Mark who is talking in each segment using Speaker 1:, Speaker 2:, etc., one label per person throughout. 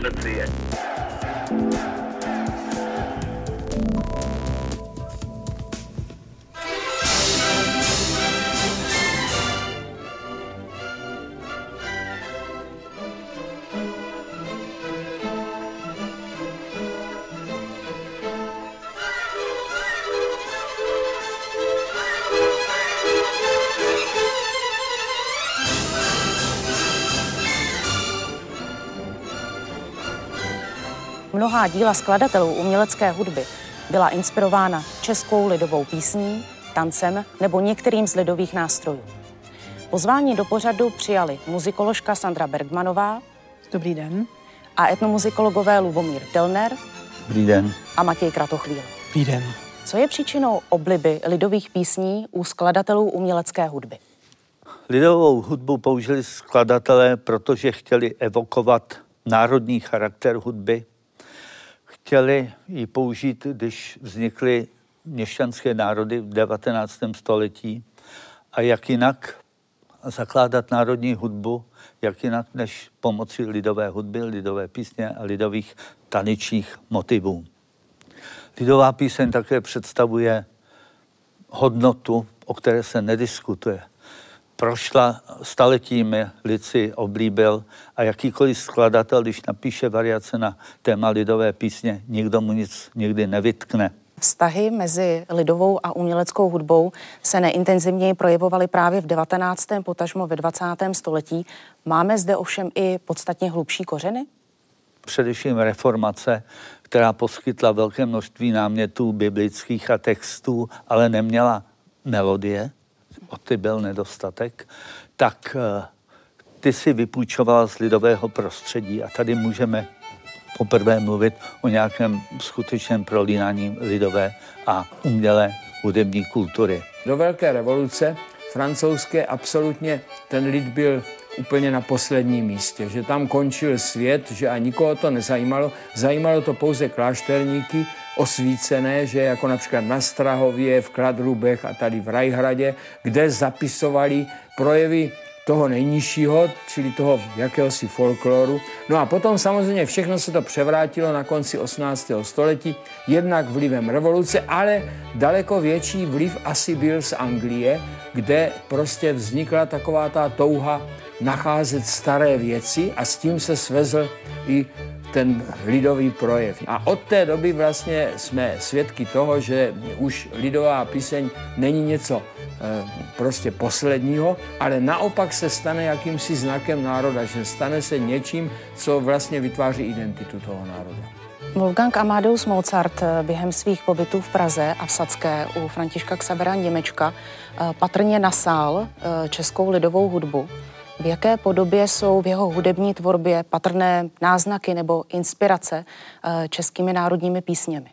Speaker 1: Let's see it. Mnohá díla skladatelů umělecké hudby byla inspirována českou lidovou písní, tancem nebo některým z lidových nástrojů. Pozvání do pořadu přijali muzikoložka Sandra Bergmanová.
Speaker 2: Dobrý den.
Speaker 1: A etnomuzikologové Lubomír Delner.
Speaker 3: Dobrý den.
Speaker 1: A Matěj Kratochvíl.
Speaker 2: Dobrý den.
Speaker 1: Co je příčinou obliby lidových písní u skladatelů umělecké hudby?
Speaker 3: Lidovou hudbu použili skladatelé, protože chtěli evokovat národní charakter hudby, chtěli ji použít, když vznikly měšťanské národy v 19. století a jak jinak zakládat národní hudbu, jak jinak než pomocí lidové hudby, lidové písně a lidových taničních motivů. Lidová píseň také představuje hodnotu, o které se nediskutuje prošla staletími, lid si oblíbil a jakýkoliv skladatel, když napíše variace na téma lidové písně, nikdo mu nic nikdy nevytkne.
Speaker 1: Vztahy mezi lidovou a uměleckou hudbou se neintenzivněji projevovaly právě v 19. potažmo ve 20. století. Máme zde ovšem i podstatně hlubší kořeny?
Speaker 3: Především reformace, která poskytla velké množství námětů biblických a textů, ale neměla melodie, o ty byl nedostatek, tak eh, ty si vypůjčoval z lidového prostředí a tady můžeme poprvé mluvit o nějakém skutečném prolínání lidové a umělé hudební kultury.
Speaker 4: Do Velké revoluce francouzské absolutně ten lid byl úplně na posledním místě, že tam končil svět, že a nikoho to nezajímalo. Zajímalo to pouze klášterníky, osvícené, že jako například na Strahově, v Kladrubech a tady v Rajhradě, kde zapisovali projevy toho nejnižšího, čili toho jakéhosi folkloru. No a potom samozřejmě všechno se to převrátilo na konci 18. století, jednak vlivem revoluce, ale daleko větší vliv asi byl z Anglie, kde prostě vznikla taková ta touha nacházet staré věci a s tím se svezl i ten lidový projev. A od té doby vlastně jsme svědky toho, že už lidová píseň není něco e, prostě posledního, ale naopak se stane jakýmsi znakem národa, že stane se něčím, co vlastně vytváří identitu toho národa.
Speaker 1: Wolfgang Amadeus Mozart eh, během svých pobytů v Praze a v Sadské u Františka Xavera Němečka eh, patrně nasál českou lidovou hudbu. V jaké podobě jsou v jeho hudební tvorbě patrné náznaky nebo inspirace eh, českými národními písněmi?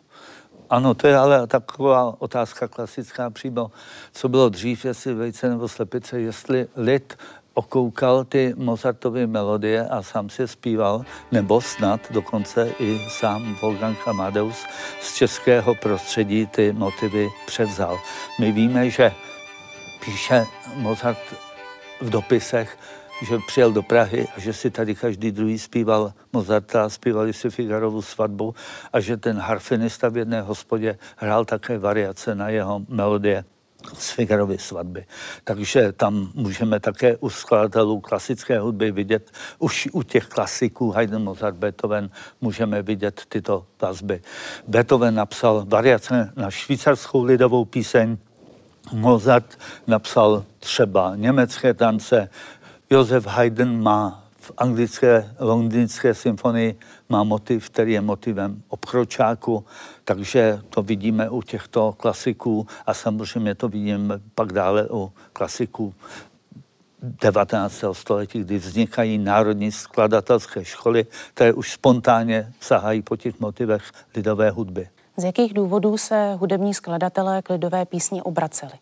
Speaker 3: Ano, to je ale taková otázka klasická přímo. Co bylo dřív, jestli vejce nebo slepice, jestli lid okoukal ty Mozartovy melodie a sám si zpíval, nebo snad dokonce i sám Wolfgang Amadeus z českého prostředí ty motivy převzal. My víme, že píše Mozart v dopisech, že přijel do Prahy a že si tady každý druhý zpíval Mozarta, zpívali si Figarovu svatbu a že ten harfinista v jedné hospodě hrál také variace na jeho melodie z Figarovy svatby. Takže tam můžeme také u skladatelů klasické hudby vidět, už u těch klasiků Haydn, Mozart, Beethoven můžeme vidět tyto vazby. Beethoven napsal variace na švýcarskou lidovou píseň, Mozart napsal třeba německé tance, Josef Haydn má v anglické londýnské symfonii má motiv, který je motivem obkročáku, takže to vidíme u těchto klasiků a samozřejmě to vidíme pak dále u klasiků 19. století, kdy vznikají národní skladatelské školy, které už spontánně sahají po těch motivech lidové hudby.
Speaker 1: Z jakých důvodů se hudební skladatelé k lidové písni obraceli?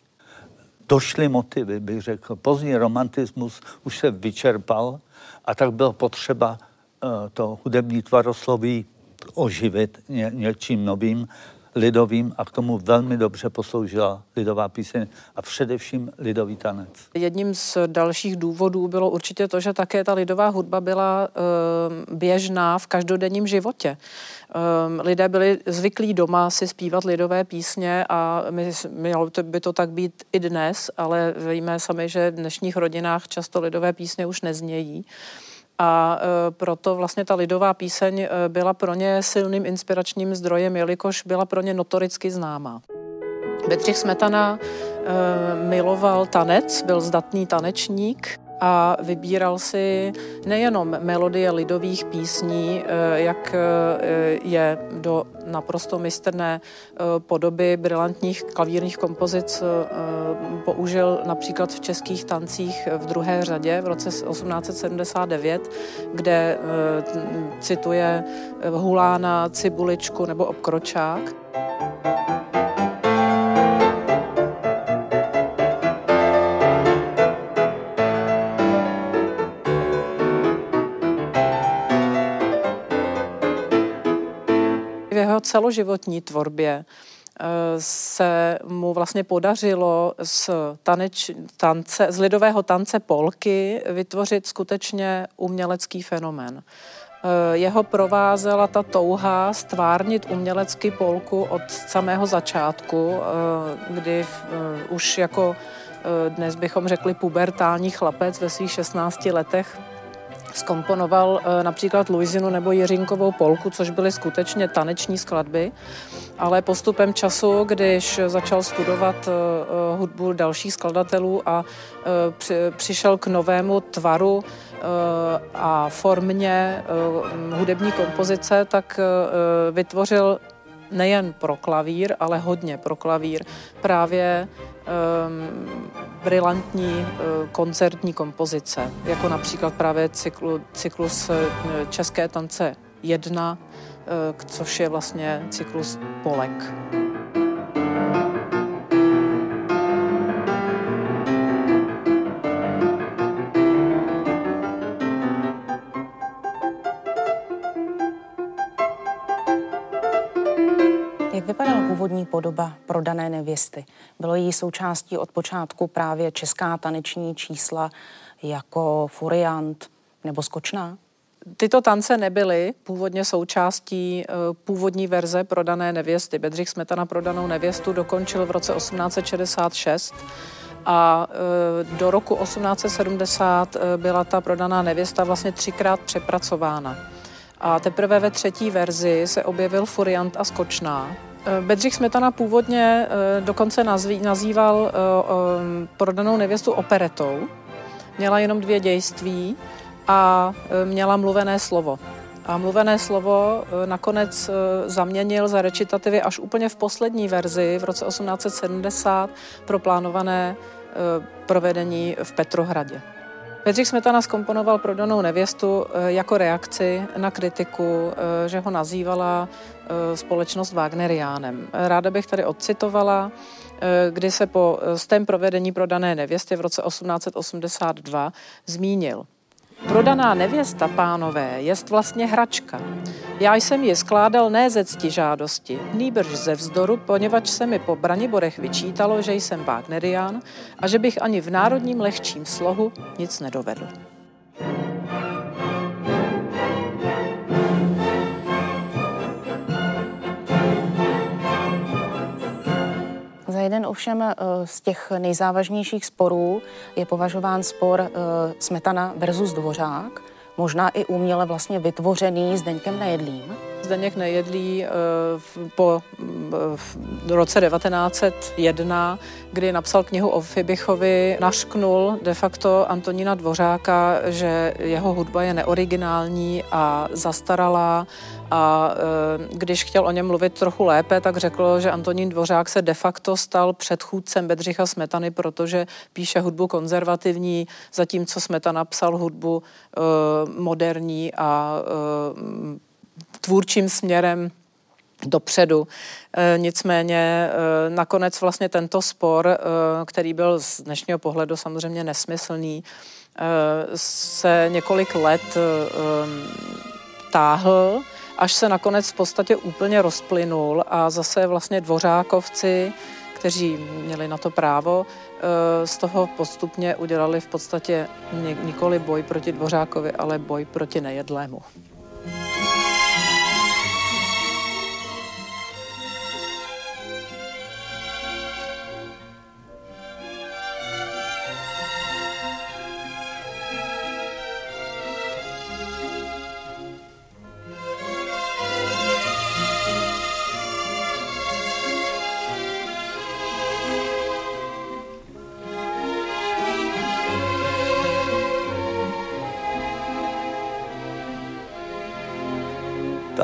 Speaker 3: došly motivy, bych řekl. Pozdní romantismus už se vyčerpal a tak bylo potřeba uh, to hudební tvarosloví oživit ně, něčím novým lidovým a k tomu velmi dobře posloužila lidová píseň a především lidový tanec.
Speaker 2: Jedním z dalších důvodů bylo určitě to, že také ta lidová hudba byla uh, běžná v každodenním životě. Um, lidé byli zvyklí doma si zpívat lidové písně a my, mělo by to tak být i dnes, ale víme sami, že v dnešních rodinách často lidové písně už neznějí. A e, proto vlastně ta lidová píseň e, byla pro ně silným inspiračním zdrojem, jelikož byla pro ně notoricky známá. Bedřich Smetana e, miloval tanec, byl zdatný tanečník a vybíral si nejenom melodie lidových písní, eh, jak eh, je do naprosto mistrné eh, podoby brilantních klavírních kompozic použil například v českých tancích v druhé řadě v roce 1879, kde cituje Hulána, Cibuličku nebo Obkročák. jeho celoživotní tvorbě eh, se mu vlastně podařilo z, taneč, tance, z lidového tance polky vytvořit skutečně umělecký fenomén. Eh, jeho provázela ta touha stvárnit umělecky polku od samého začátku, eh, kdy už jako dnes bychom řekli pubertální chlapec ve svých 16 letech skomponoval eh, například Luizinu nebo Jiřinkovou polku, což byly skutečně taneční skladby, ale postupem času, když začal studovat eh, eh, hudbu dalších skladatelů a přišel k novému tvaru a formě hudební kompozice, tak vytvořil nejen pro klavír, ale hodně pro klavír právě um, brilantní uh, koncertní kompozice, jako například právě cyklu, cyklus uh, České tance 1, uh, což je vlastně cyklus Polek. Původní podoba prodané nevěsty? Bylo jí součástí od počátku právě česká taneční čísla jako furiant nebo skočná? Tyto tance nebyly původně součástí eh, původní verze prodané nevěsty. Bedřich Smetana prodanou nevěstu dokončil v roce 1866 a eh, do roku 1870 eh, byla ta prodaná nevěsta vlastně třikrát přepracována. A teprve ve třetí verzi se objevil furiant a skočná, Bedřich Smetana původně eh, dokonce nazýval eh, prodanou nevěstu operetou. Měla jenom dvě dějství a měla mluvené slovo. A mluvené slovo nakonec zaměnil za recitativy až úplně v poslední verzi v roce 1870 pro plánované provedení v Petrohradě. Bedřich Smetana skomponoval prodanou nevěstu eh, jako reakci na kritiku, eh, že ho nazývala eh, společnost Wagneriánem. Ráda bych tady odcitovala, kdy se po stém provedení prodané nevěsty v roce 1882 zmínil. Prodaná nevěsta, pánové, jest vlastně hračka. Já jsem ji skládal ne ze cti žádosti, nýbrž ze vzdoru, poněvadž se mi po Braniborech vyčítalo, že jsem Wagnerián a že bych ani v národním lehčím slohu nic nedovedl. Jeden ovšem eh, z těch nejzávažnějších sporů je považován spor eh, Smetana versus Dvořák, možná i uměle vlastně vytvořený Zdeňkem Nejedlým. Zdeněk Nejedlý eh, po v roce 1901, kdy napsal knihu o Fibichovi, našknul de facto Antonína Dvořáka, že jeho hudba je neoriginální a zastaralá a e, když chtěl o něm mluvit trochu lépe, tak řekl, že Antonín Dvořák se de facto stal předchůdcem Bedřicha Smetany, protože píše hudbu konzervativní, zatímco Smetana psal hudbu moderní a tvůrčím směrem dopředu. Nicméně nakonec vlastně tento spor, který byl z dnešního pohledu samozřejmě nesmyslný, se několik let táhl až se nakonec v podstatě úplně rozplynul a zase vlastně dvořákovci, kteří měli na to právo, eh, z toho postupně udělali v podstatě nikoli boj proti Dvořákovi, ale boj proti nejedlému.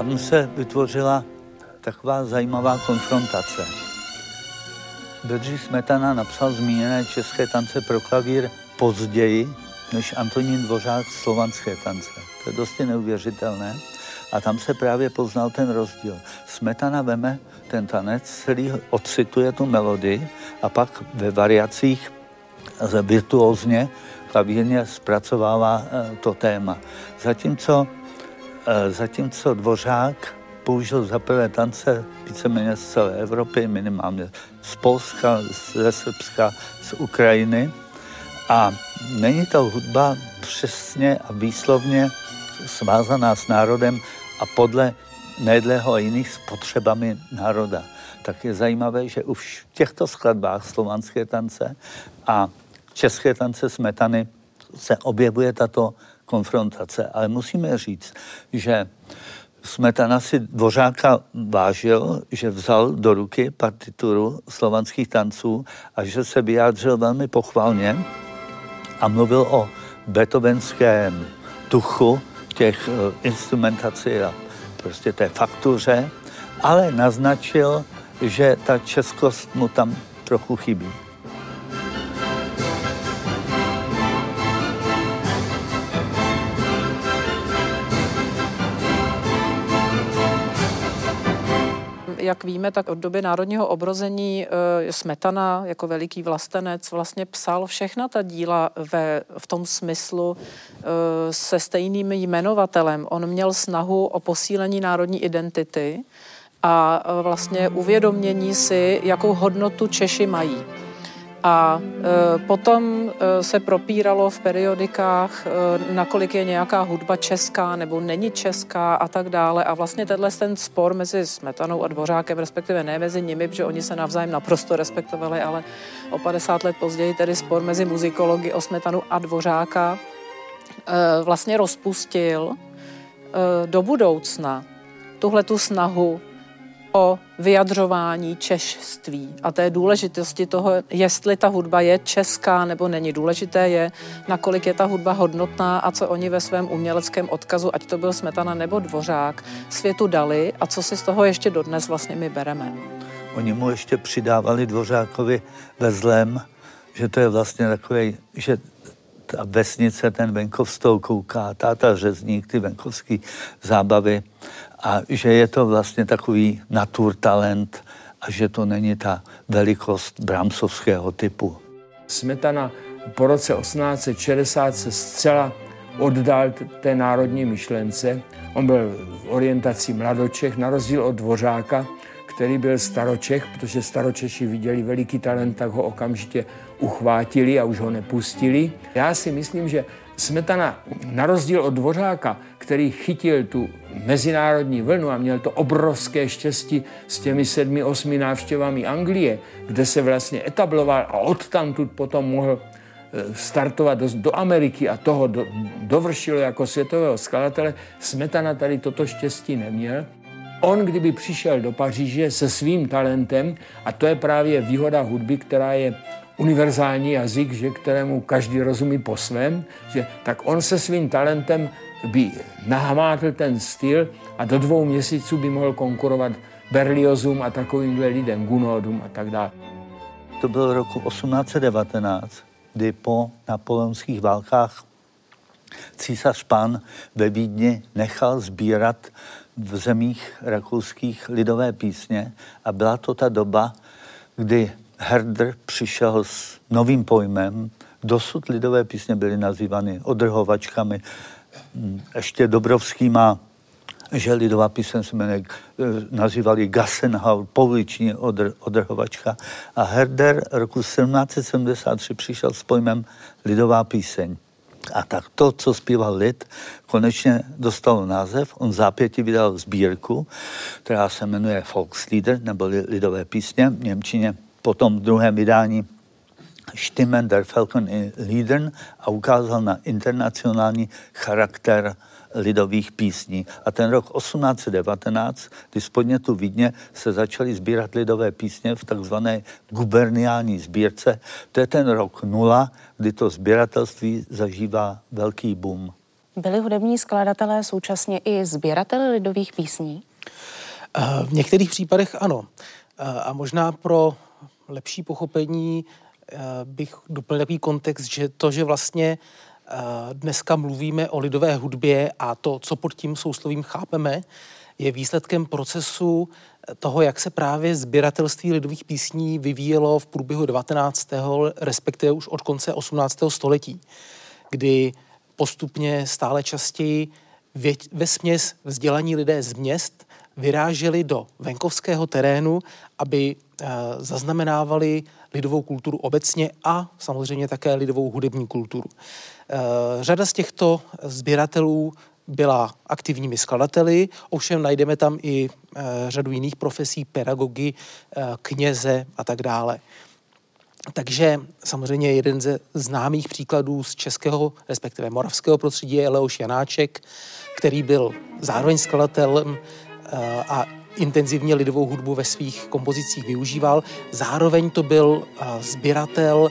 Speaker 3: Tam se vytvořila taková zajímavá konfrontace. Bedřich Smetana napsal zmíněné české tance pro klavír později než Antonín Dvořák slovanské tance. To je dosti neuvěřitelné. A tam se právě poznal ten rozdíl. Smetana veme ten tanec, celý ocituje tu melodii a pak ve variacích virtuózně klavírně zpracovává eh, to téma. Zatímco zatímco Dvořák použil za prvé tance víceméně z celé Evropy, minimálně z Polska, ze Srbska, z Ukrajiny. A není to hudba přesně a výslovně svázaná s národem a podle nejedlého a jiných spotřebami národa. Tak je zajímavé, že už v těchto skladbách slovanské tance a české tance smetany se objevuje tato konfrontace. Ale musíme říct, že Smetana si Dvořáka vážil, že vzal do ruky partituru slovanských tanců a že se vyjádřil velmi pochvalně a mluvil o beethovenském duchu těch eh, instrumentací a prostě té faktuře, ale naznačil, že ta českost mu tam trochu chybí.
Speaker 2: Jak víme, tak od doby národního obrození eh, Smetana jako veliký vlastenec vlastně psal všechna ta díla ve, v tom smyslu eh, se stejným jmenovatelem. On měl snahu o posílení národní identity a eh, vlastně uvědomění si, jakou hodnotu Češi mají. A e, potom e, se propíralo v periodikách, e, nakolik je nějaká hudba česká nebo není česká a tak dále. A vlastně tenhle ten spor mezi Smetanou a Dvořákem, respektive ne mezi nimi, protože oni se navzájem naprosto respektovali, ale o 50 let později tedy spor mezi muzikologi o Smetanu a Dvořáka vlastně rozpustil do budoucna tuhle tu snahu o vyjadřování češství a té důležitosti toho, jestli ta hudba je česká nebo není. Důležité je, nakolik je ta hudba hodnotná a co oni ve svém uměleckém odkazu, ať to byl Smetana nebo Dvořák, světu dali a co si z toho ještě dodnes vlastně my bereme.
Speaker 3: Oni mu ještě přidávali Dvořákovi ve zlém, že to je vlastně takový, že ta vesnice, ten venkov s tou kouká, táta řezník, ty venkovské zábavy a že je to vlastně takový naturtalent a že to není ta velikost bramsovského typu.
Speaker 4: Smetana po roce 1860 se zcela oddal té národní myšlence. On byl v orientaci mladočech, na rozdíl od Dvořáka, který byl staročech, protože staročeši viděli veliký talent, tak ho okamžitě uchvátili a už ho nepustili. Já si myslím, že Smetana, na rozdíl od Dvořáka, který chytil tu mezinárodní vlnu a měl to obrovské štěstí s těmi sedmi, osmi návštěvami Anglie, kde se vlastně etabloval a odtamtud potom mohl e, startovat do, do Ameriky a toho do, dovršil jako světového skladatele. Smetana tady toto štěstí neměl. On, kdyby přišel do Paříže se svým talentem, a to je právě výhoda hudby, která je univerzální jazyk, že kterému každý rozumí po svém, že tak on se svým talentem by nahmátl ten styl a do dvou měsíců by mohl konkurovat Berliozům a takovýmhle lidem, Gunodům a tak dále.
Speaker 3: To byl roku 1819, kdy po napoleonských válkách císař pan ve Vídni nechal sbírat v zemích rakouských lidové písně a byla to ta doba, kdy Herder přišel s novým pojmem. Dosud lidové písně byly nazývány odrhovačkami, ještě Dobrovskýma že se jmenuje, eh, nazývali Gassenhau, pouliční odr, odrhovačka. A Herder roku 1773 přišel s pojmem lidová píseň. A tak to, co zpíval lid, konečně dostalo název. On zápěti vydal sbírku, která se jmenuje Volkslieder, nebo lidové písně v Němčině. Potom v druhém vydání Stimmen der Falcon in Liedern a ukázal na internacionální charakter lidových písní. A ten rok 1819, kdy z podnětu Vídně se začaly sbírat lidové písně v takzvané guberniální sbírce, to je ten rok nula, kdy to sběratelství zažívá velký boom.
Speaker 1: Byli hudební skladatelé současně i sběrateli lidových písní?
Speaker 5: Eh, v některých případech ano. Eh, a možná pro lepší pochopení bych doplnil takový kontext, že to, že vlastně dneska mluvíme o lidové hudbě a to, co pod tím souslovím chápeme, je výsledkem procesu toho, jak se právě sběratelství lidových písní vyvíjelo v průběhu 19. respektive už od konce 18. století, kdy postupně stále častěji ve směs vzdělaní lidé z měst vyráželi do venkovského terénu, aby zaznamenávali lidovou kulturu obecně a samozřejmě také lidovou hudební kulturu. Uh, řada z těchto sběratelů byla aktivními skladateli, ovšem najdeme tam i uh, řadu jiných profesí, pedagogy, kněze a tak dále. Takže samozřejmě jeden ze známých příkladů z českého, respektive moravského prostředí je Leoš Janáček, který byl zároveň skladatelem Eh, a intenzivně lidovou hudbu ve svých kompozicích využíval. Zároveň to byl eh, sběratel,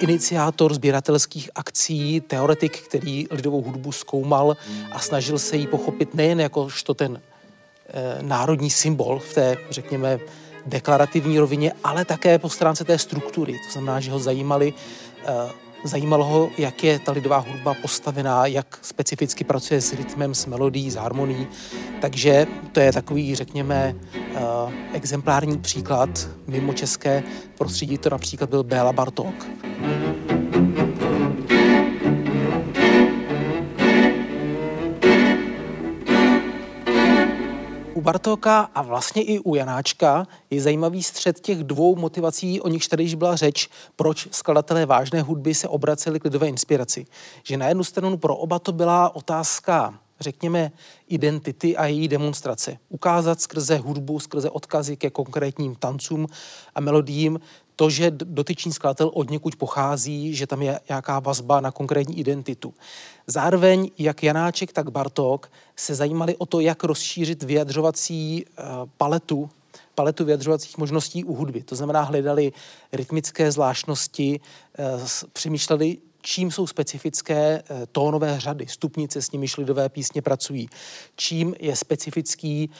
Speaker 5: iniciátor sběratelských akcí, teoretik, který lidovou hudbu zkoumal a snažil se ji pochopit nejen jakožto ten e, národní symbol v té, řekněme, deklarativní rovině, ale také po stránce té struktury. To znamená, že ho zajímali e, Zajímalo ho, jak je ta lidová hudba postavená, jak specificky pracuje s rytmem, s melodií, s harmonií. Takže to je takový, řekněme, uh, exemplární příklad mimo české prostředí. To například byl Béla Bartók. Bartóka a vlastně i u Janáčka je zajímavý střed těch dvou motivací, o nichž tady již byla řeč, proč skladatelé vážné hudby se obraceli k lidové inspiraci. Že na jednu stranu pro oba to byla otázka řekněme, identity a její demonstrace. Ukázat skrze hudbu, skrze odkazy ke konkrétním tancům a melodiím to, že dotyčný skladatel od někud pochází, že tam je nějaká vazba na konkrétní identitu. Zároveň jak Janáček, tak Bartok se zajímali o to, jak rozšířit vyjadřovací uh, paletu paletu vyjadřovacích možností u hudby. To znamená, hledali rytmické zvláštnosti, uh, přemýšleli, čím jsou specifické uh, tónové řady, stupnice, s nimiž lidové písně pracují, čím je specifický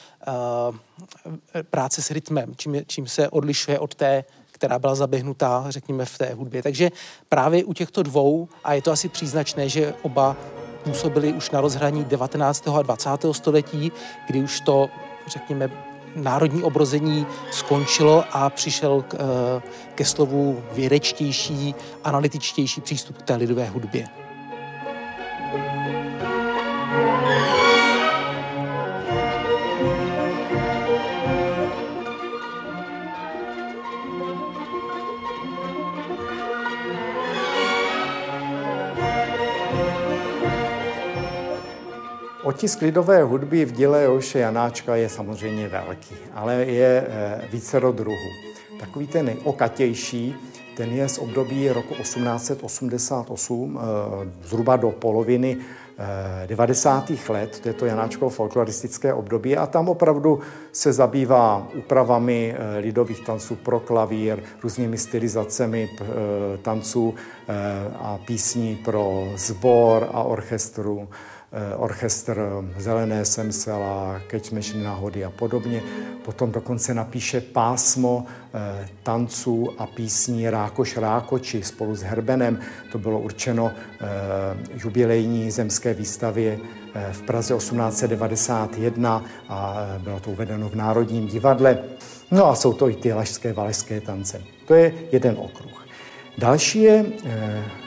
Speaker 5: práce s rytmem, čím, je, čím se odlišuje od té která byla zaběhnutá, řekněme, v té hudbě. Takže právě u těchto dvou, a je to asi příznačné, že oba působili už na rozhraní 19. a 20. století, kdy už to, řekněme, národní obrození skončilo a přišel k, eh, ke slovu vědečtější, analytičtější přístup k té lidové hudbě.
Speaker 6: Otisk lidové hudby v díle Joše Janáčka je samozřejmě velký, ale je eh, vícero druhů. Takový ten nejokatější, ten je z období roku 1888, eh, zhruba do poloviny 90. Eh, let, to je to Janáčkovo folkloristické období a tam opravdu se zabývá úpravami lidových tanců pro klavír, různými stylizacemi tanců a písní pro sbor a orchestru. Eh, orchestr Zelené semsela, Keď smešný náhody a podobně. Potom dokonce napíše pásmo eh, tanců a písní Rákoš Rákoči spolu s Herbenem. To bylo určeno eh, jubilejní zemské výstavě v Praze 1891 a bylo to uvedeno v Národním divadle. No a jsou to i ty lašské valešské tance. To je jeden okruh. Další je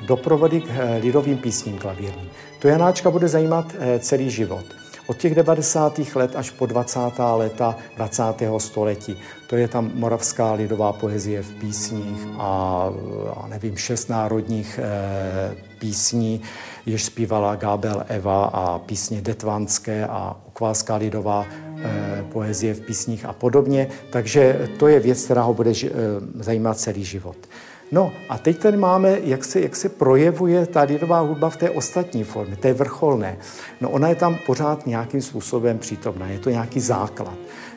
Speaker 6: doprovody k lidovým písním klavírním. To Janáčka bude zajímat eh, celý život. Od těch 90. let až po 20. léta 20. století. To je tam moravská lidová poezie v písních a, a nevím, šest národních e, písní, jež zpívala Gábel Eva a písně Detvanské a okváská lidová e, poezie v písních a podobně. Takže to je věc, která ho bude e, zajímat celý život. No a teď tady máme, jak se, jak se projevuje ta lidová hudba v té ostatní formě, té vrcholné. No ona je tam pořád nějakým způsobem přítomná, je to nějaký základ.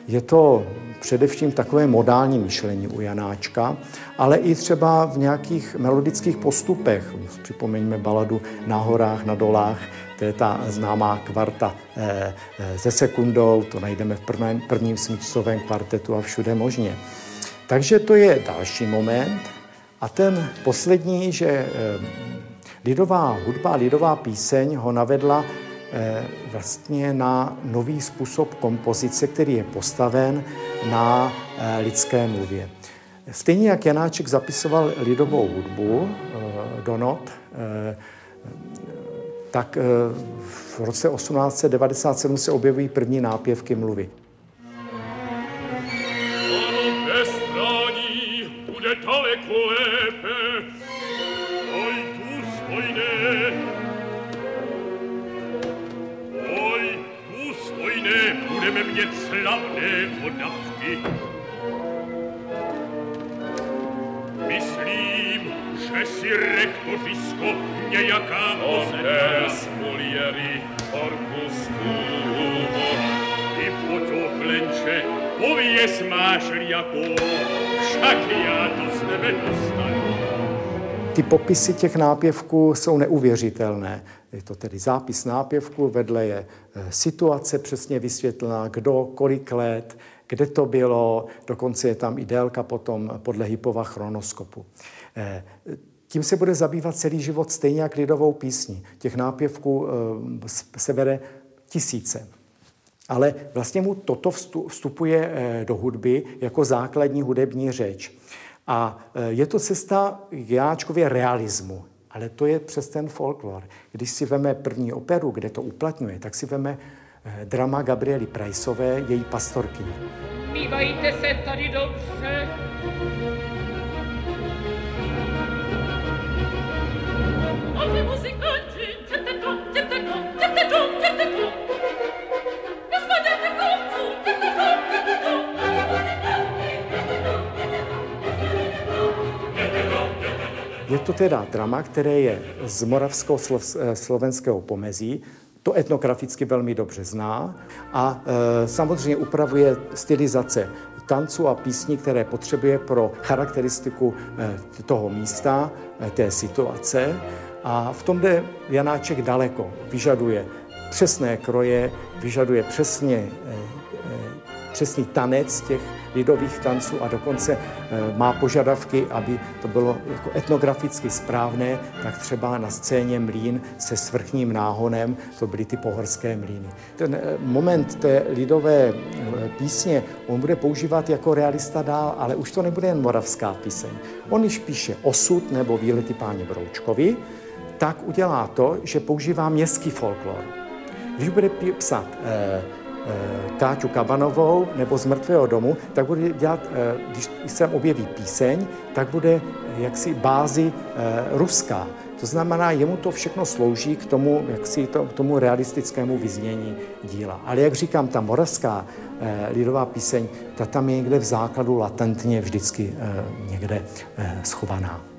Speaker 6: Je to především takové modální myšlení u Janáčka, ale i třeba v nějakých melodických postupech. Připomeňme baladu Na horách, na dolách, to je ta známá kvarta eh, eh, se sekundou, to najdeme v prvním, prvním smyčcovém kvartetu a všude možně. Takže to je další moment. A ten poslední, že eh, lidová hudba, lidová píseň ho navedla eh, vlastně na nový způsob kompozice, který je postaven na eh, lidské mluvě. Stejně jak Janáček zapisoval lidovou hudbu do not, tak v roce 1897 se objevují první nápěvky mluvy. Ty popisy těch nápěvků jsou neuvěřitelné. Je to tedy zápis nápěvku, vedle je eh, situace přesně vysvětlená, kdo, kolik let, kde to bylo, dokonce je tam i délka potom podle Hypova chronoskopu. Eh, tím se bude zabývat celý život stejně jak lidovou písní. Těch nápěvků eh, se vede tisíce. Ale vlastně mu toto vstupuje do hudby jako základní hudební řeč. A je to cesta k Jáčkově realismu. Ale to je přes ten folklor. Když si veme první operu, kde to uplatňuje, tak si veme eh, drama Gabriely Priceové, její pastorky. Mívajte se tady dobře. Je to teda drama, které je z moravsko-slovenského pomezí, to etnograficky velmi dobře zná a e, samozřejmě upravuje stylizace tanců a písní, které potřebuje pro charakteristiku e, toho místa, e, té situace. A v tom jde Janáček daleko. Vyžaduje přesné kroje, vyžaduje přesně, e, e, přesný tanec těch lidových tanců a dokonce eh, má požadavky, aby to bylo jako etnograficky správné, tak třeba na scéně mlín se svrchním náhonem, to byly ty pohorské mlíny. Ten eh, moment té lidové eh, písně on bude používat jako realista dál, ale už to nebude jen moravská píseň. On již píše osud nebo výlety páně Broučkovi, tak udělá to, že používá městský folklor. Když bude psát eh, Káťu Kabanovou nebo z mrtvého domu, tak bude dělat, eh, když se objeví píseň, tak bude jaksi bázi eh, ruská. To znamená, jemu to všechno slouží k tomu, jaksi to, k tomu realistickému vyznění díla. Ale jak říkám, ta moravská lidová píseň, ta tam je někde v základu latentně vždycky někde schovaná.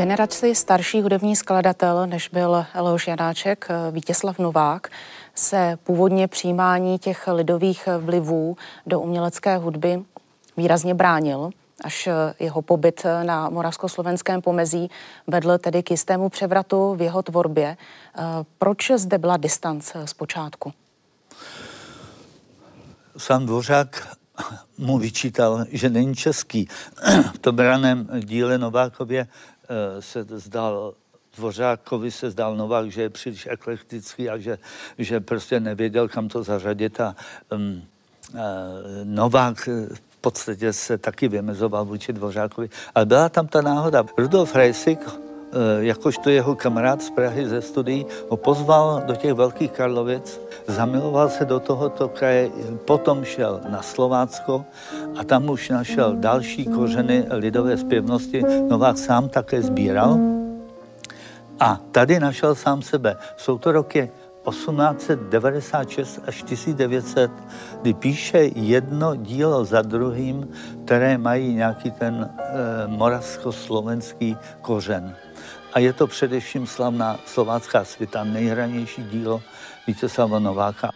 Speaker 1: Generaci starší hudební skladatel, než byl Leoš Janáček, eh, Vítězslav Novák, se původně přijímání těch lidových vlivů do umělecké hudby výrazně bránil, až eh, jeho pobyt na moravskoslovenském pomezí vedl tedy k jistému převratu v jeho tvorbě. Eh, proč zde byla distance zpočátku?
Speaker 3: Sám Dvořák mu vyčítal, že není český. V tom raném díle Novákově se zdal Dvořákovi se zdal Novák, že je příliš eklektický a že, že prostě nevěděl, kam to zařadit a um, uh, Novák v podstatě se taky vymezoval vůči Dvořákovi. Ale byla tam ta náhoda. Rudolf Reisig, jakožto jeho kamarád z Prahy ze studií, ho pozval do těch velkých Karlovic, zamiloval se do tohoto kraje, potom šel na Slovácko a tam už našel další kořeny lidové zpěvnosti. Novák sám také sbíral a tady našel sám sebe. Jsou to roky 1896 až 1900, kdy píše jedno dílo za druhým, které mají nějaký ten e, moravsko-slovenský kořen. A je to především slavná slovácká svita, nejhranější dílo Vítězslava Nováka.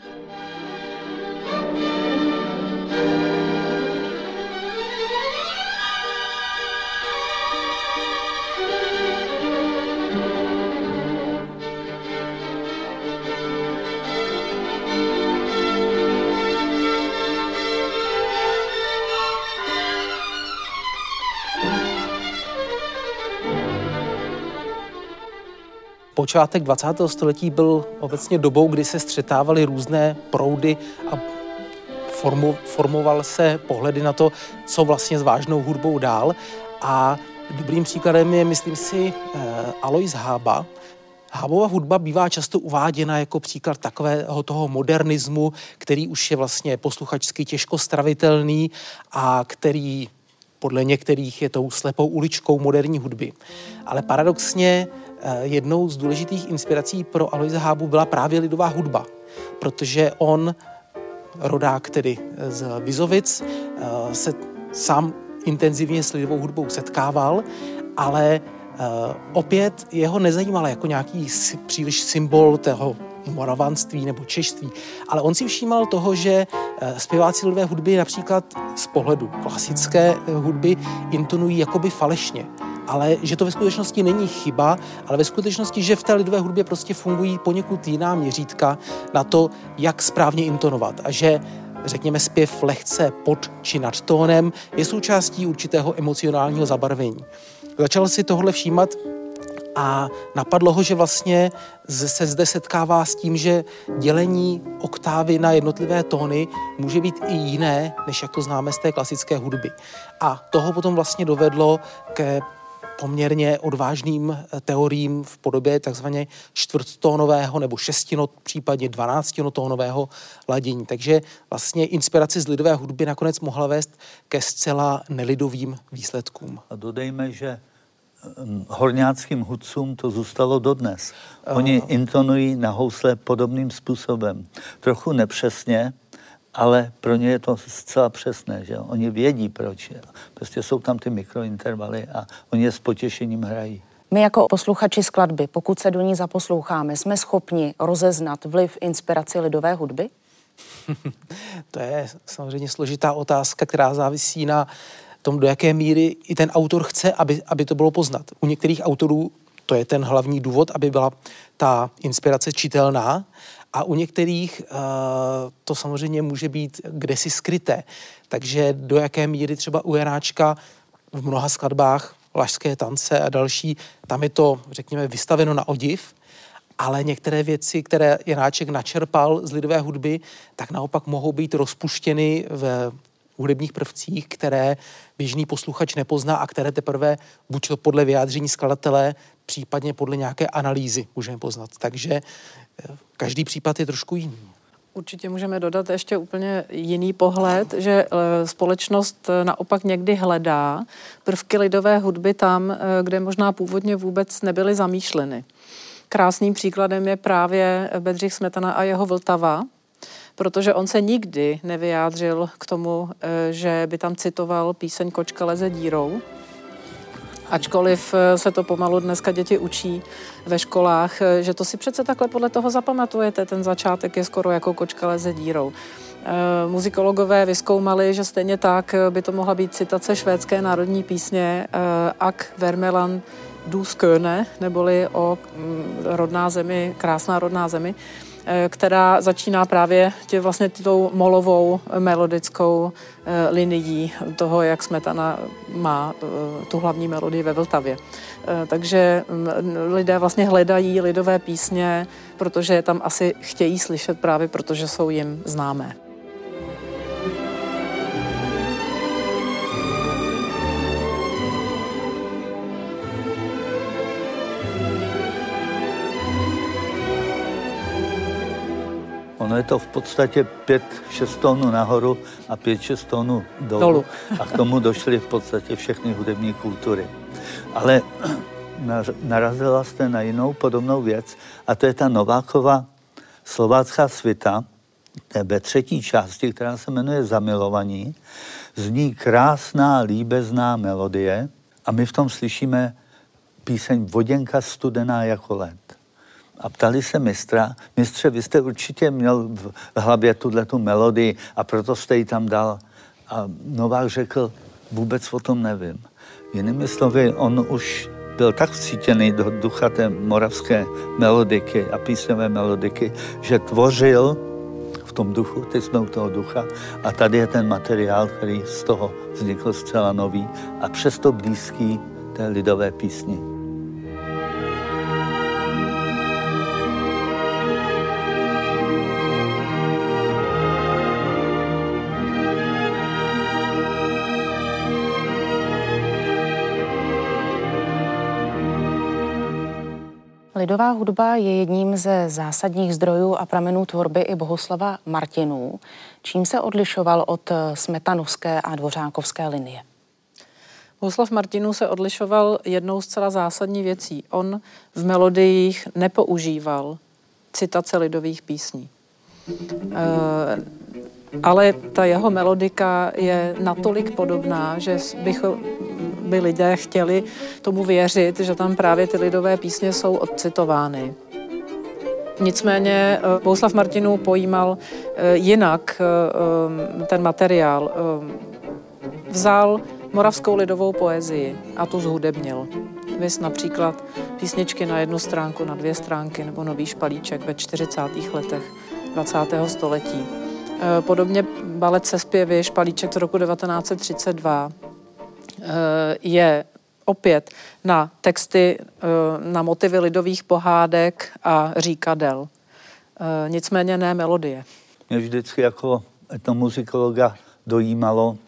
Speaker 5: Počátek 20. století byl obecně dobou, kdy se střetávaly různé proudy a formu, formoval se pohledy na to, co vlastně s vážnou hudbou dál. A dobrým příkladem je, myslím si, eh, Alois Hába, Hábova hudba bývá často uváděna jako příklad takového toho modernismu, který už je vlastně posluchačsky těžko stravitelný a který podle některých je tou slepou uličkou moderní hudby. Ale paradoxně jednou z důležitých inspirací pro Aloise Hábu byla právě lidová hudba, protože on, rodák tedy z Vizovic, eh, se sám intenzivně s lidovou hudbou setkával, ale eh, opět jeho nezajímala jako nějaký příliš symbol toho moravanství nebo češtví, ale on si všímal toho, že zpěváci lidové hudby například z pohledu klasické hudby intonují jakoby falešně. Ale že to ve skutečnosti není chyba, ale ve skutečnosti, že v té lidové hudbě prostě fungují poněkud jiná měřítka na to, jak správně intonovat. A že řekněme, zpěv lehce pod či nad tónem je součástí určitého emocionálního zabarvení. Začal si tohle všímat a napadlo ho, že vlastně se zde setkává s tím, že dělení oktávy na jednotlivé tóny může být i jiné, než jak to známe z té klasické hudby. A toho potom vlastně dovedlo ke poměrně odvážným eh, teoriím v podobě takzvaně čtvrttónového nebo šestinot, případně dvanáctinotónového ladění. Takže vlastně inspirace z lidové hudby nakonec mohla vést ke zcela nelidovým výsledkům.
Speaker 3: A dodejme, že horňáckým hudcům to zůstalo dodnes. Oni uh... intonují na housle podobným způsobem. Trochu nepřesně, ale pro ně je to zcela přesné, že oni vědí proč. Prostě jsou tam ty mikrointervaly a oni je s potěšením hrají.
Speaker 1: My jako posluchači skladby, pokud se do ní zaposloucháme, jsme schopni rozeznat vliv inspiraci lidové hudby?
Speaker 5: to je samozřejmě složitá otázka, která závisí na tom, do jaké míry i ten autor chce, aby, aby to bylo poznat. U některých autorů to je ten hlavní důvod, aby byla ta inspirace čitelná, a u některých uh, to samozřejmě může být kdesi skryté. Takže do jaké míry třeba u Janáčka v mnoha skladbách Lašské tance a další, tam je to, řekněme, vystaveno na odiv, ale některé věci, které Janáček načerpal z lidové hudby, tak naopak mohou být rozpuštěny v hudebních prvcích, které běžný posluchač nepozná a které teprve buď to podle vyjádření skladatele, případně podle nějaké analýzy můžeme poznat. Takže každý případ je trošku jiný.
Speaker 2: Určitě můžeme dodat ještě úplně jiný pohled, že eh, společnost eh, naopak někdy hledá prvky lidové hudby tam, eh, kde možná původně vůbec nebyly zamýšleny. Krásným příkladem je právě Bedřich Smetana a jeho Vltava, protože on se nikdy nevyjádřil k tomu, že by tam citoval píseň Kočka leze dírou, Ačkoliv eh, se to pomalu dneska děti učí ve školách, eh, že to si přece takhle podle toho zapamatujete. Ten začátek je skoro jako kočka leze dírou. Muzikologové vyskoumali, že stejně tak by to mohla být citace švédské národní písně Ak Vermelan du Sköne, neboli o mm, rodná zemi, krásná rodná zemi. Eh, která začíná právě tě vlastně tou molovou melodickou eh, linií toho, jak Smetana má tu hlavní melodii ve Vltavě. Takže mm, lidé vlastně hledají lidové písně, protože tam asi chtějí slyšet právě protože jsou jim známé.
Speaker 3: Ono je to v podstatě 5-6 tónů nahoru a 5-6 tónů dolů. dolů. a k tomu došly v podstatě všechny hudební kultury. Ale narazila jste na jinou podobnou věc a to je ta Novákova slovácká svita, ve třetí části, která se jmenuje Zamilovaní, zní krásná, líbezná melodie a my v tom slyšíme píseň Voděnka studená jako led a ptali se mistra, mistře, vy jste určitě měl v hlavě tuhle tu melodii a proto jste ji tam dal. A Novák řekl, vůbec o tom nevím. Jinými slovy, on už byl tak vcítěný do ducha té moravské melodiky a písňové melodiky, že tvořil v tom duchu, ty jsme u toho ducha a tady je ten materiál, který z toho vznikl zcela nový a přesto blízký té lidové písni.
Speaker 1: Lidová hudba je jedním ze zásadních zdrojů a pramenů tvorby i Bohuslava Martinů. Čím se odlišoval od smetanovské a dvořákovské linie?
Speaker 2: Bohuslav Martinů se odlišoval jednou z celá zásadní věcí. On v melodiích nepoužíval citace lidových písní. E, ale ta jeho melodika je natolik podobná, že bychom, by lidé chtěli tomu věřit, že tam právě ty lidové písně jsou odcitovány. Nicméně eh, Bouslav Martinů pojímal eh, jinak eh, ten materiál. Vzal moravskou lidovou poezii a tu zhudebnil. Vys například písničky na jednu stránku, na dvě stránky nebo nový špalíček ve 40. letech 20. století. Podobně balet se zpěvy Špalíček z roku 1932 Eh, je opět na texty, eh, na motivy lidových pohádek a říkadel. Eh, nicméně ne melodie.
Speaker 3: Mě vždycky jako etnomuzikologa dojímalo,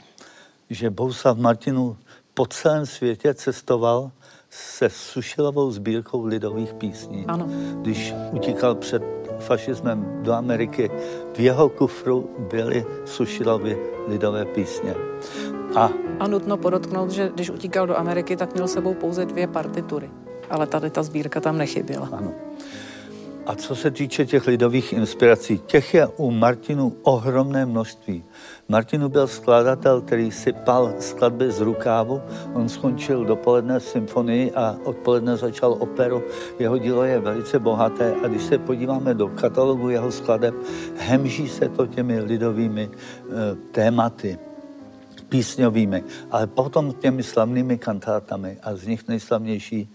Speaker 3: že Bouslav Martinů po celém světě cestoval se Sušilovou sbírkou lidových písní.
Speaker 2: Ano.
Speaker 3: Když utíkal před fašismem do Ameriky, v jeho kufru byly Sušilovy lidové písně.
Speaker 2: A, a nutno podotknout, že když utíkal do Ameriky, tak měl sebou pouze dvě partitury. Ale tady ta sbírka tam nechyběla.
Speaker 3: Ano. A co se týče těch lidových inspirací, těch je u Martinu ohromné množství. Martinu byl skladatel, který sypal skladby z rukávu. On skončil dopoledne symfonii a odpoledne začal operu. Jeho dílo je velice bohaté a když se podíváme do katalogu jeho skladeb, hemží se to těmi lidovými e, tématy písňovými, ale potom těmi slavnými kantátami a z nich nejslavnější,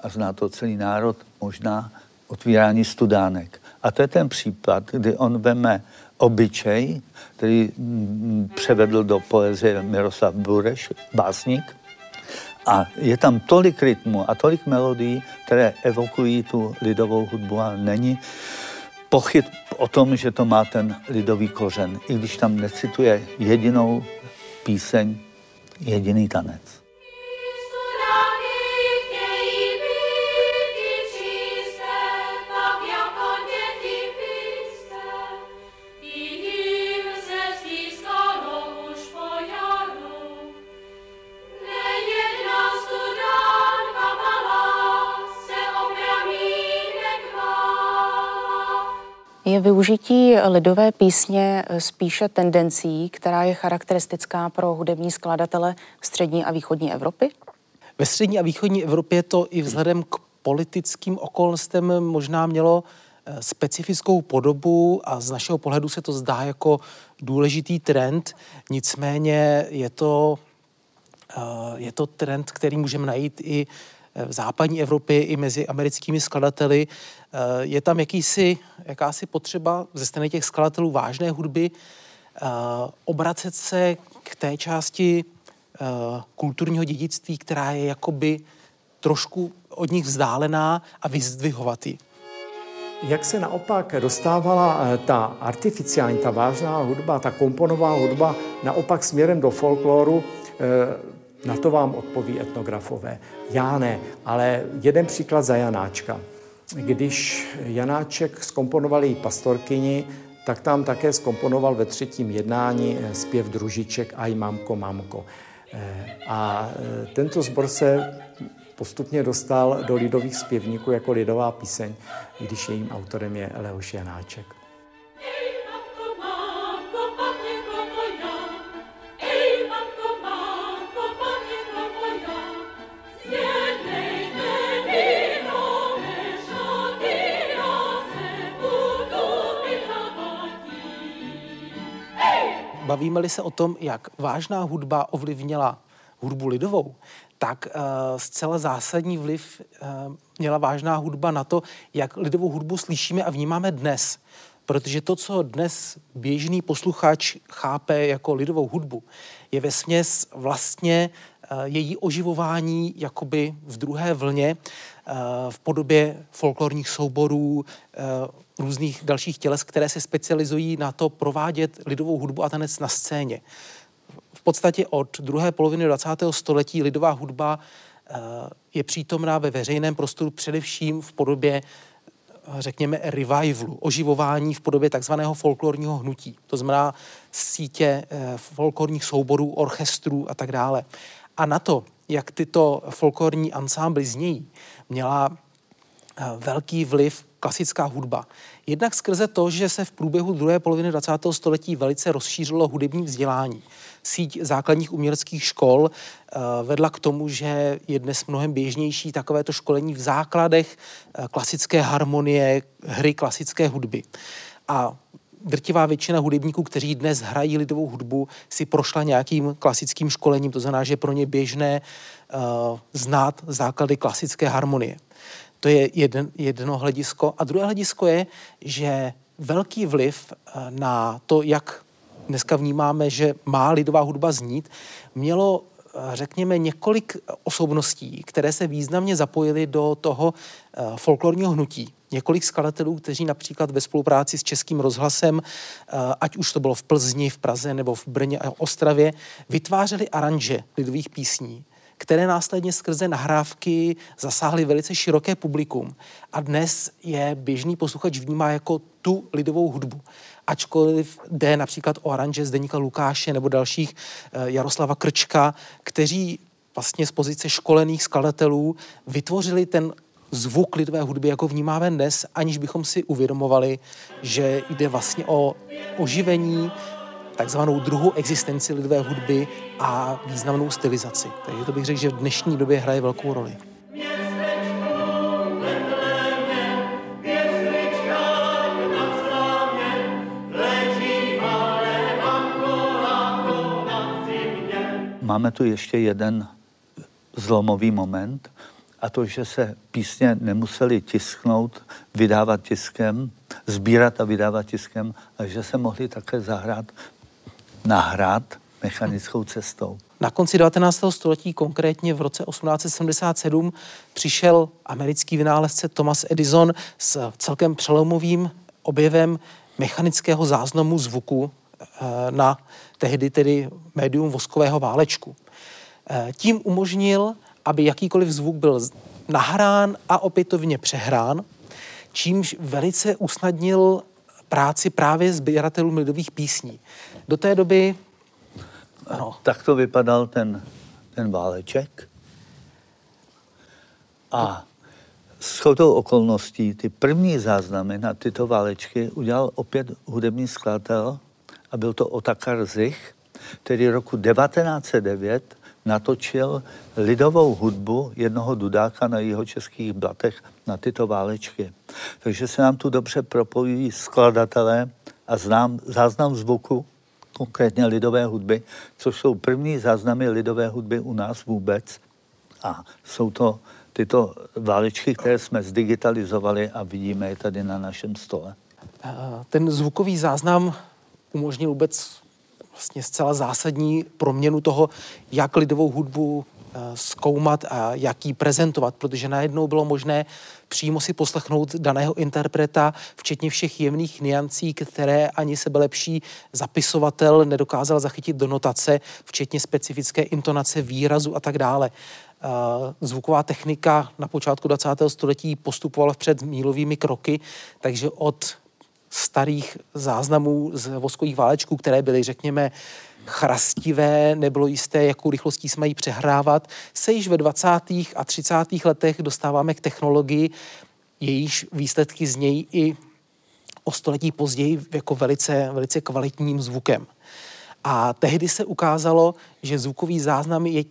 Speaker 3: a zná to celý národ, možná otvírání studánek. A to je ten případ, kdy on veme obyčej, který mm, převedl do poezie Miroslav Bureš, básník, a je tam tolik rytmu a tolik melodií, které evokují tu lidovou hudbu a není pochyb o tom, že to má ten lidový kořen, i když tam necituje jedinou píseň Jediný tanec.
Speaker 1: Je využití lidové písně spíše tendencí, která je charakteristická pro hudební skladatele střední a východní Evropy?
Speaker 5: Ve střední a východní Evropě to i vzhledem k politickým okolnostem možná mělo eh, specifickou podobu a z našeho pohledu se to zdá jako důležitý trend. Nicméně je to, eh, je to trend, který můžeme najít i v západní Evropě i mezi americkými skladateli. Je tam jakýsi, jakási potřeba ze strany těch skladatelů vážné hudby obracet se k té části kulturního dědictví, která je jakoby trošku od nich vzdálená a vyzdvihovat ji.
Speaker 6: Jak se naopak dostávala eh, ta artificiální, ta vážná hudba, ta komponová hudba naopak směrem do folkloru, eh, na to vám odpoví etnografové. Já ne, ale jeden příklad za Janáčka. Když Janáček skomponoval její pastorkyni, tak tam také skomponoval ve třetím jednání eh, zpěv družiček Aj mamko, mamko. A tento sbor se postupně dostal do lidových zpěvníků jako lidová píseň, i když jejím autorem je Leoš Janáček.
Speaker 5: Bavíme-li se o tom, jak vážná hudba ovlivnila hudbu lidovou, tak uh, zcela zásadní vliv uh, měla vážná hudba na to, jak lidovou hudbu slyšíme a vnímáme dnes. Protože to, co dnes běžný posluchač chápe jako lidovou hudbu, je ve směs vlastně její oživování jakoby v druhé vlně uh, v podobě folklorních souborů, uh, různých dalších těles, které se specializují na to provádět lidovou hudbu a tanec na scéně v podstatě od druhé poloviny 20. století lidová hudba eh, je přítomná ve veřejném prostoru především v podobě eh, řekněme, revivalu, oživování v podobě takzvaného folklorního hnutí. To znamená sítě eh, folklorních souborů, orchestrů a tak dále. A na to, jak tyto folklorní ansámbly znějí, měla velký vliv klasická hudba. Jednak skrze to, že se v průběhu druhé poloviny 20. století velice rozšířilo hudební vzdělání síť základních uměleckých škol eh, vedla k tomu, že je dnes mnohem běžnější takovéto školení v základech eh, klasické harmonie, hry klasické hudby. A drtivá většina hudebníků, kteří dnes hrají lidovou hudbu, si prošla nějakým klasickým školením, to znamená, že pro ně běžné uh, znát základy klasické harmonie. To je jeden, jedno hledisko. A druhé hledisko je, že velký vliv na to, jak dneska vnímáme, že má lidová hudba znít, mělo řekněme, několik osobností, které se významně zapojily do toho eh, folklorního hnutí. Několik skladatelů, kteří například ve spolupráci s Českým rozhlasem, eh, ať už to bylo v Plzni, v Praze nebo v Brně a Ostravě, vytvářeli aranže lidových písní, které následně skrze nahrávky zasáhly velice široké publikum. A dnes je běžný posluchač vnímá jako tu lidovou hudbu ačkoliv jde například o aranže Zdeníka Lukáše nebo dalších eh, Jaroslava Krčka, kteří vlastně z pozice školených skladatelů vytvořili ten zvuk lidové hudby, jako vnímáme dnes, aniž bychom si uvědomovali, že jde vlastně o oživení takzvanou druhou existenci lidové hudby a významnou stylizaci. Takže to bych řekl, že v dnešní době hraje velkou roli.
Speaker 3: Máme tu ještě jeden zlomový moment, a to, že se písně nemuseli tisknout, vydávat tiskem, sbírat a vydávat tiskem, a že se mohli také zahrát, nahrát mechanickou cestou.
Speaker 5: Na konci 19. století, konkrétně v roce 1877, přišel americký vynálezce Thomas Edison s celkem přelomovým objevem mechanického záznamu zvuku eh, na tehdy tedy médium voskového válečku. Eh, tím umožnil, aby jakýkoliv zvuk byl nahrán a opětovně přehrán, čímž velice usnadnil práci právě sběratelů lidových písní. Do té doby...
Speaker 3: Ano. Tak to vypadal ten, ten váleček. A s chodou okolností ty první záznamy na tyto válečky udělal opět hudební skladatel a byl to Otakar Zich, který roku 1909 natočil lidovou hudbu jednoho dudáka na jeho českých blatech na tyto válečky. Takže se nám tu dobře propojují skladatelé a znám záznam zvuku, konkrétně lidové hudby, což jsou první záznamy lidové hudby u nás vůbec. A jsou to tyto válečky, které jsme zdigitalizovali a vidíme je tady na našem stole.
Speaker 5: Ten zvukový záznam umožnil vůbec vlastně zcela zásadní proměnu toho, jak lidovou hudbu eh, zkoumat a jak ji prezentovat, protože najednou bylo možné přímo si poslechnout daného interpreta, včetně všech jemných niancí, které ani sebelepší zapisovatel nedokázal zachytit do notace, včetně specifické intonace výrazu a tak dále. Eh, zvuková technika na počátku 20. století postupovala vpřed mílovými kroky, takže od starých záznamů z voskových válečků, které byly, řekněme, chrastivé, nebylo jisté, jakou rychlostí se mají přehrávat, se již ve 20. a 30. letech dostáváme k technologii, jejíž výsledky znějí i o století později jako velice, velice kvalitním zvukem. A tehdy se ukázalo, že zvukový záznam je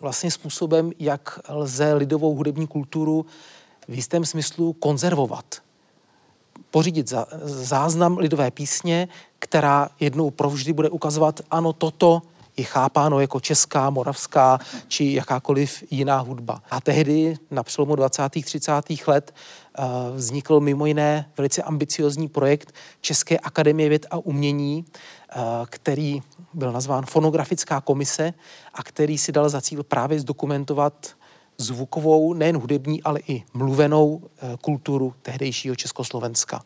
Speaker 5: vlastně způsobem, jak lze lidovou hudební kulturu v jistém smyslu konzervovat pořídit za, záznam lidové písně, která jednou provždy bude ukazovat, ano, toto je chápáno jako česká, moravská či jakákoliv jiná hudba. A tehdy na přelomu 20. 30. let uh, vznikl mimo jiné velice ambiciozní projekt České akademie věd a umění, uh, který byl nazván Fonografická komise a který si dal za cíl právě zdokumentovat zvukovou, nejen hudební, ale i mluvenou eh, kulturu tehdejšího Československa.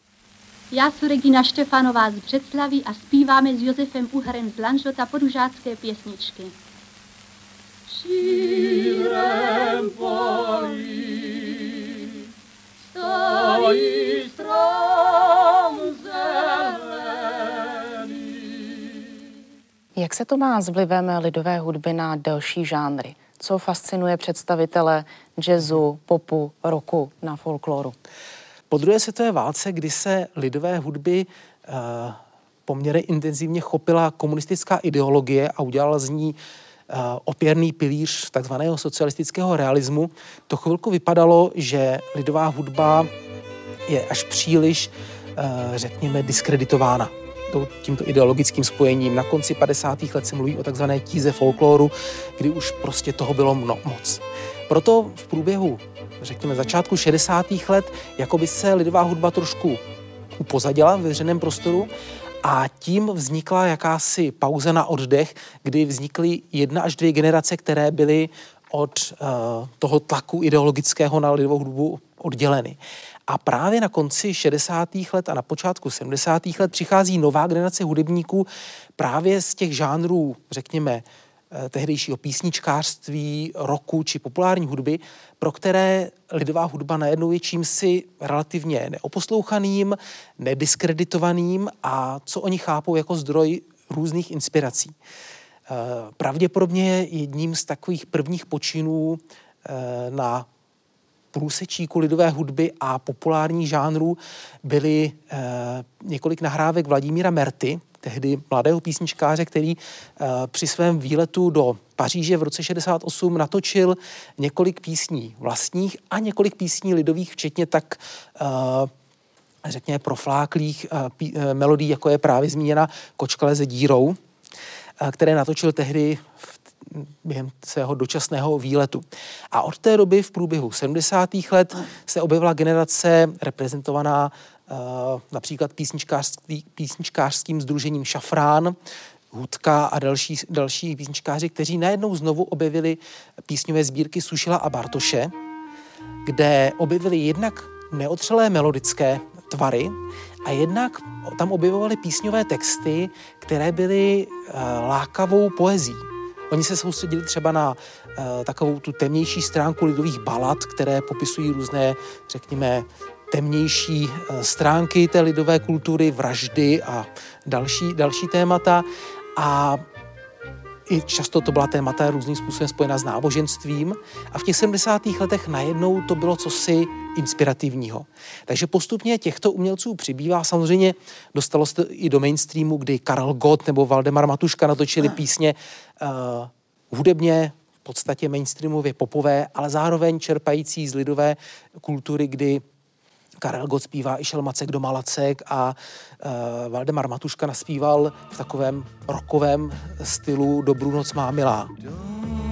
Speaker 7: Já jsem Regina Štefanová z Břeclaví a zpíváme s Josefem Uhrem z Lanžota podužácké pěsničky. Šírem polí stojí strom
Speaker 1: zelený. Jak se to má s vlivem lidové hudby na další žánry? Co fascinuje představitele jazzu, popu, roku na folkloru?
Speaker 5: Po druhé světové válce, kdy se lidové hudby uh, poměrně intenzivně chopila komunistická ideologie a udělala z ní uh, opěrný pilíř takzvaného socialistického realismu, to chvilku vypadalo, že lidová hudba je až příliš, uh, řekněme, diskreditována tímto ideologickým spojením. Na konci 50. let se mluví o takzvané tíze folkloru, kdy už prostě toho bylo mno, moc. Proto v průběhu, řekněme, začátku 60. let, jako by se lidová hudba trošku upozadila v veřejném prostoru a tím vznikla jakási pauza na oddech, kdy vznikly jedna až dvě generace, které byly od uh, toho tlaku ideologického na lidovou hudbu odděleny. A právě na konci 60. let a na počátku 70. let přichází nová generace hudebníků právě z těch žánrů, řekněme, eh, tehdejšího písničkářství, roku či populární hudby, pro které lidová hudba najednou je čímsi relativně neoposlouchaným, nediskreditovaným a co oni chápou jako zdroj různých inspirací. Eh, pravděpodobně jedním z takových prvních počinů eh, na průsečíku lidové hudby a populární žánrů byly eh, několik nahrávek Vladimíra Merty, tehdy mladého písničkáře, který eh, při svém výletu do Paříže v roce 68 natočil několik písní vlastních a několik písní lidových, včetně tak eh, řekněme profláklých pí, melodí, jako je právě zmíněna Kočka leze dírou, které natočil tehdy v během svého dočasného výletu. A od té doby v průběhu 70. let se objevila generace reprezentovaná uh, například písničkářský, písničkářským združením Šafrán, Hudka a další, další písničkáři, kteří najednou znovu objevili písňové sbírky Sušila a Bartoše, kde objevili jednak neotřelé melodické tvary a jednak tam objevovali písňové texty, které byly uh, lákavou poezí. Oni se soustředili třeba na uh, takovou tu temnější stránku lidových balad, které popisují různé, řekněme, temnější uh, stránky té lidové kultury, vraždy a další, další témata. A i často to byla témata různým způsobem spojená s náboženstvím a v těch 70. letech najednou to bylo cosi inspirativního. Takže postupně těchto umělců přibývá. Samozřejmě dostalo se i do mainstreamu, kdy Karel Gott nebo Valdemar Matuška natočili písně uh, hudebně v podstatě mainstreamově popové, ale zároveň čerpající z lidové kultury, kdy Karel Gott zpívá i Šelmacek do Malacek a uh, Valdemar Matuška naspíval v takovém rokovém stylu Dobrou noc má milá. Dobrou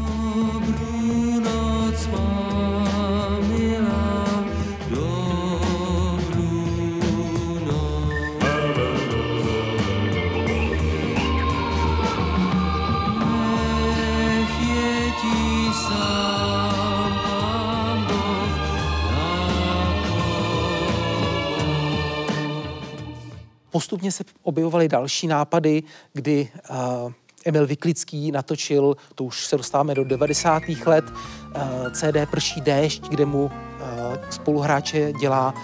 Speaker 5: postupně se objevovaly další nápady, kdy Emil Vyklický natočil, to už se dostáváme do 90. let, CD Prší déšť, kde mu spoluhráče dělá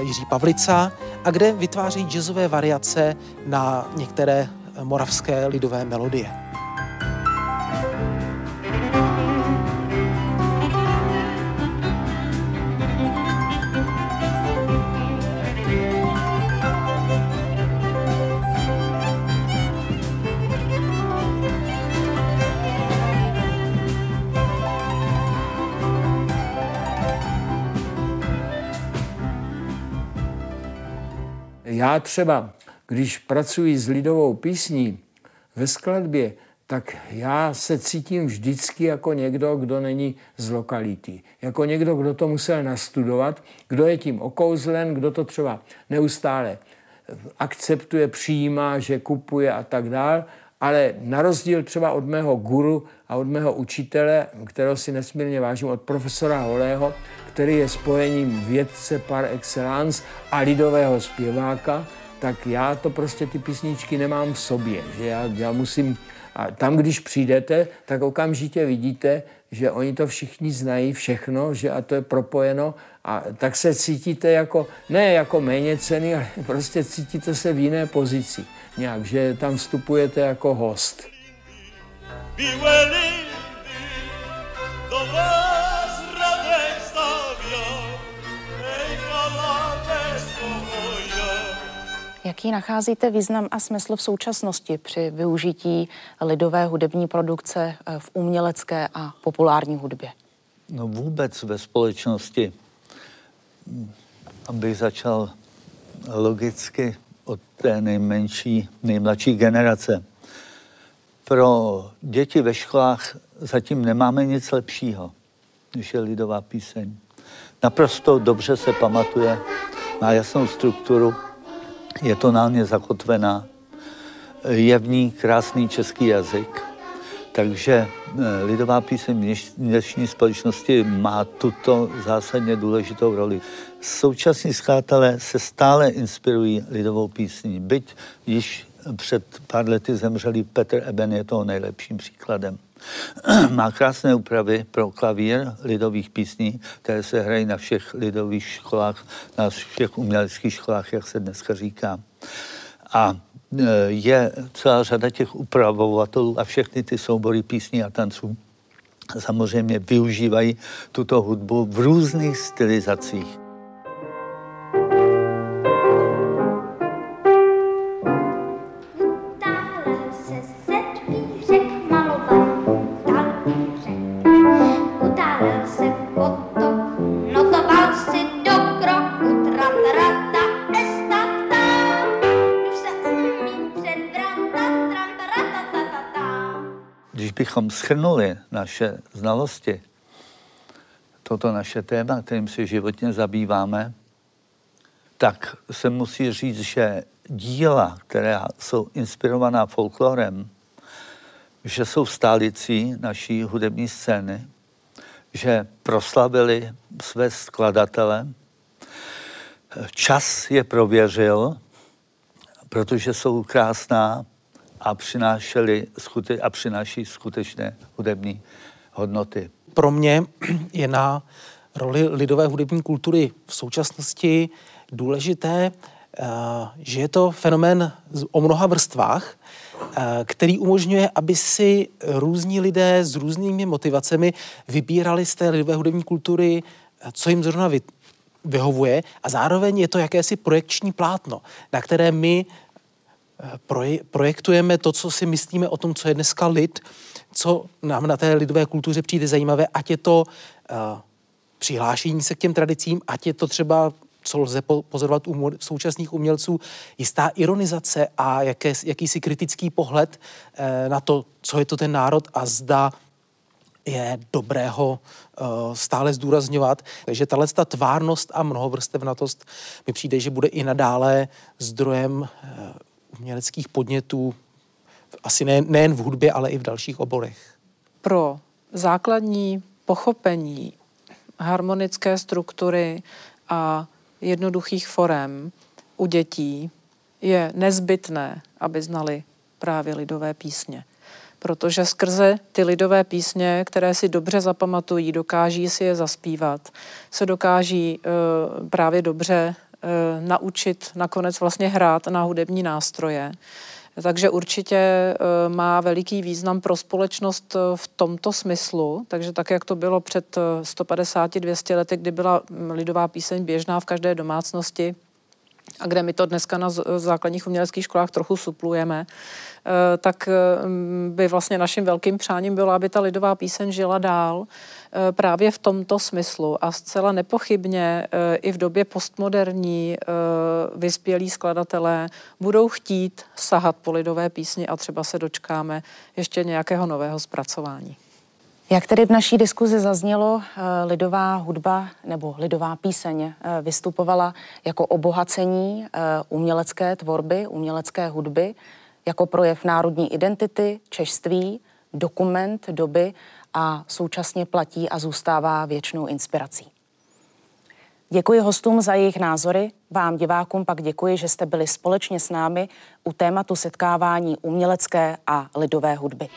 Speaker 5: Jiří Pavlica a kde vytváří jazzové variace na některé moravské lidové melodie.
Speaker 4: Já třeba, když pracuji s lidovou písní ve skladbě, tak já se cítím vždycky jako někdo, kdo není z lokality. Jako někdo, kdo to musel nastudovat, kdo je tím okouzlen, kdo to třeba neustále akceptuje, přijímá, že kupuje a tak dál, ale na rozdíl třeba od mého guru a od mého učitele, kterého si nesmírně vážím, od profesora Holého, který je spojením vědce par excellence a lidového zpěváka, tak já to prostě ty písničky nemám v sobě. Že já, já musím, a tam, když přijdete, tak okamžitě vidíte, že oni to všichni znají všechno, že a to je propojeno a tak se cítíte jako, ne jako méně ceny, ale prostě cítíte se v jiné pozici. Nějak, že tam vstupujete jako host.
Speaker 1: Jaký nacházíte význam a smysl v současnosti při využití lidové hudební produkce eh, v umělecké a populární hudbě?
Speaker 3: No vůbec ve společnosti, abych začal logicky od té nejmenší, nejmladší generace. Pro děti ve školách zatím nemáme nic lepšího, než je lidová píseň. Naprosto dobře se pamatuje, má jasnou strukturu, je tonálně zakotvená, je v ní krásný český jazyk, takže eh, lidová píseň v dnešní společnosti má tuto zásadně důležitou roli. Současní skladatelé se stále inspirují lidovou písní, byť již před pár lety zemřelý Petr Eben je toho nejlepším příkladem. Má krásné úpravy pro klavír lidových písní, které se hrají na všech lidových školách, na všech uměleckých školách, jak se dneska říká. A e, je celá řada těch upravovatelů a všechny ty soubory písní a tanců samozřejmě využívají tuto hudbu v různých stylizacích. Bychom schrnuli naše znalosti, toto naše téma, kterým se životně zabýváme, tak se musí říct, že díla, která jsou inspirovaná folklorem, že jsou stálicí naší hudební scény, že proslavili své skladatele. Čas je prověřil, protože jsou krásná, a přinášeli skute- a přináší skutečné hudební hodnoty.
Speaker 5: Pro mě je na roli lidové hudební kultury v současnosti důležité, eh, že je to fenomén o mnoha vrstvách, eh, který umožňuje, aby si různí lidé s různými motivacemi vybírali z té lidové hudební kultury, eh, co jim zrovna vyhovuje a zároveň je to jakési projekční plátno, na které my projektujeme to, co si myslíme o tom, co je dneska lid, co nám na té lidové kultuře přijde zajímavé, ať je to uh, přihlášení se k těm tradicím, ať je to třeba co lze pozorovat u současných umělců, jistá ironizace a jaké, jakýsi kritický pohled eh, na to, co je to ten národ a zda je dobrého uh, stále zdůrazňovat. Takže tahle ta tvárnost a mnohovrstevnatost mi přijde, že bude i nadále zdrojem uměleckých podnětů, asi ne, nejen v hudbě, ale i v dalších oborech.
Speaker 2: Pro základní pochopení harmonické struktury a jednoduchých forem u dětí je nezbytné, aby znali právě lidové písně. Protože skrze ty lidové písně, které si dobře zapamatují, dokáží si je zaspívat, se dokáží uh, právě dobře naučit nakonec vlastně hrát na hudební nástroje. Takže určitě eh, má veliký význam pro společnost eh, v tomto smyslu. Takže tak, jak to bylo před 150-200 eh, lety, kdy byla mm, lidová píseň běžná v každé domácnosti, a kde my to dneska na základních uměleckých školách trochu suplujeme, tak by vlastně naším velkým přáním bylo, aby ta lidová píseň žila dál Eh, právě v tomto smyslu a zcela nepochybně eh, i v době postmoderní eh, vyspělí skladatelé budou chtít sahat po lidové písni a třeba se dočkáme ještě nějakého nového zpracování.
Speaker 1: Jak tedy v naší diskuzi zaznělo, lidová hudba nebo lidová píseň vystupovala jako obohacení umělecké tvorby, umělecké hudby, jako projev národní identity, češství, dokument doby a současně platí a zůstává věčnou inspirací. Děkuji hostům za jejich názory, vám divákům pak děkuji, že jste byli společně s námi u tématu setkávání umělecké a lidové hudby.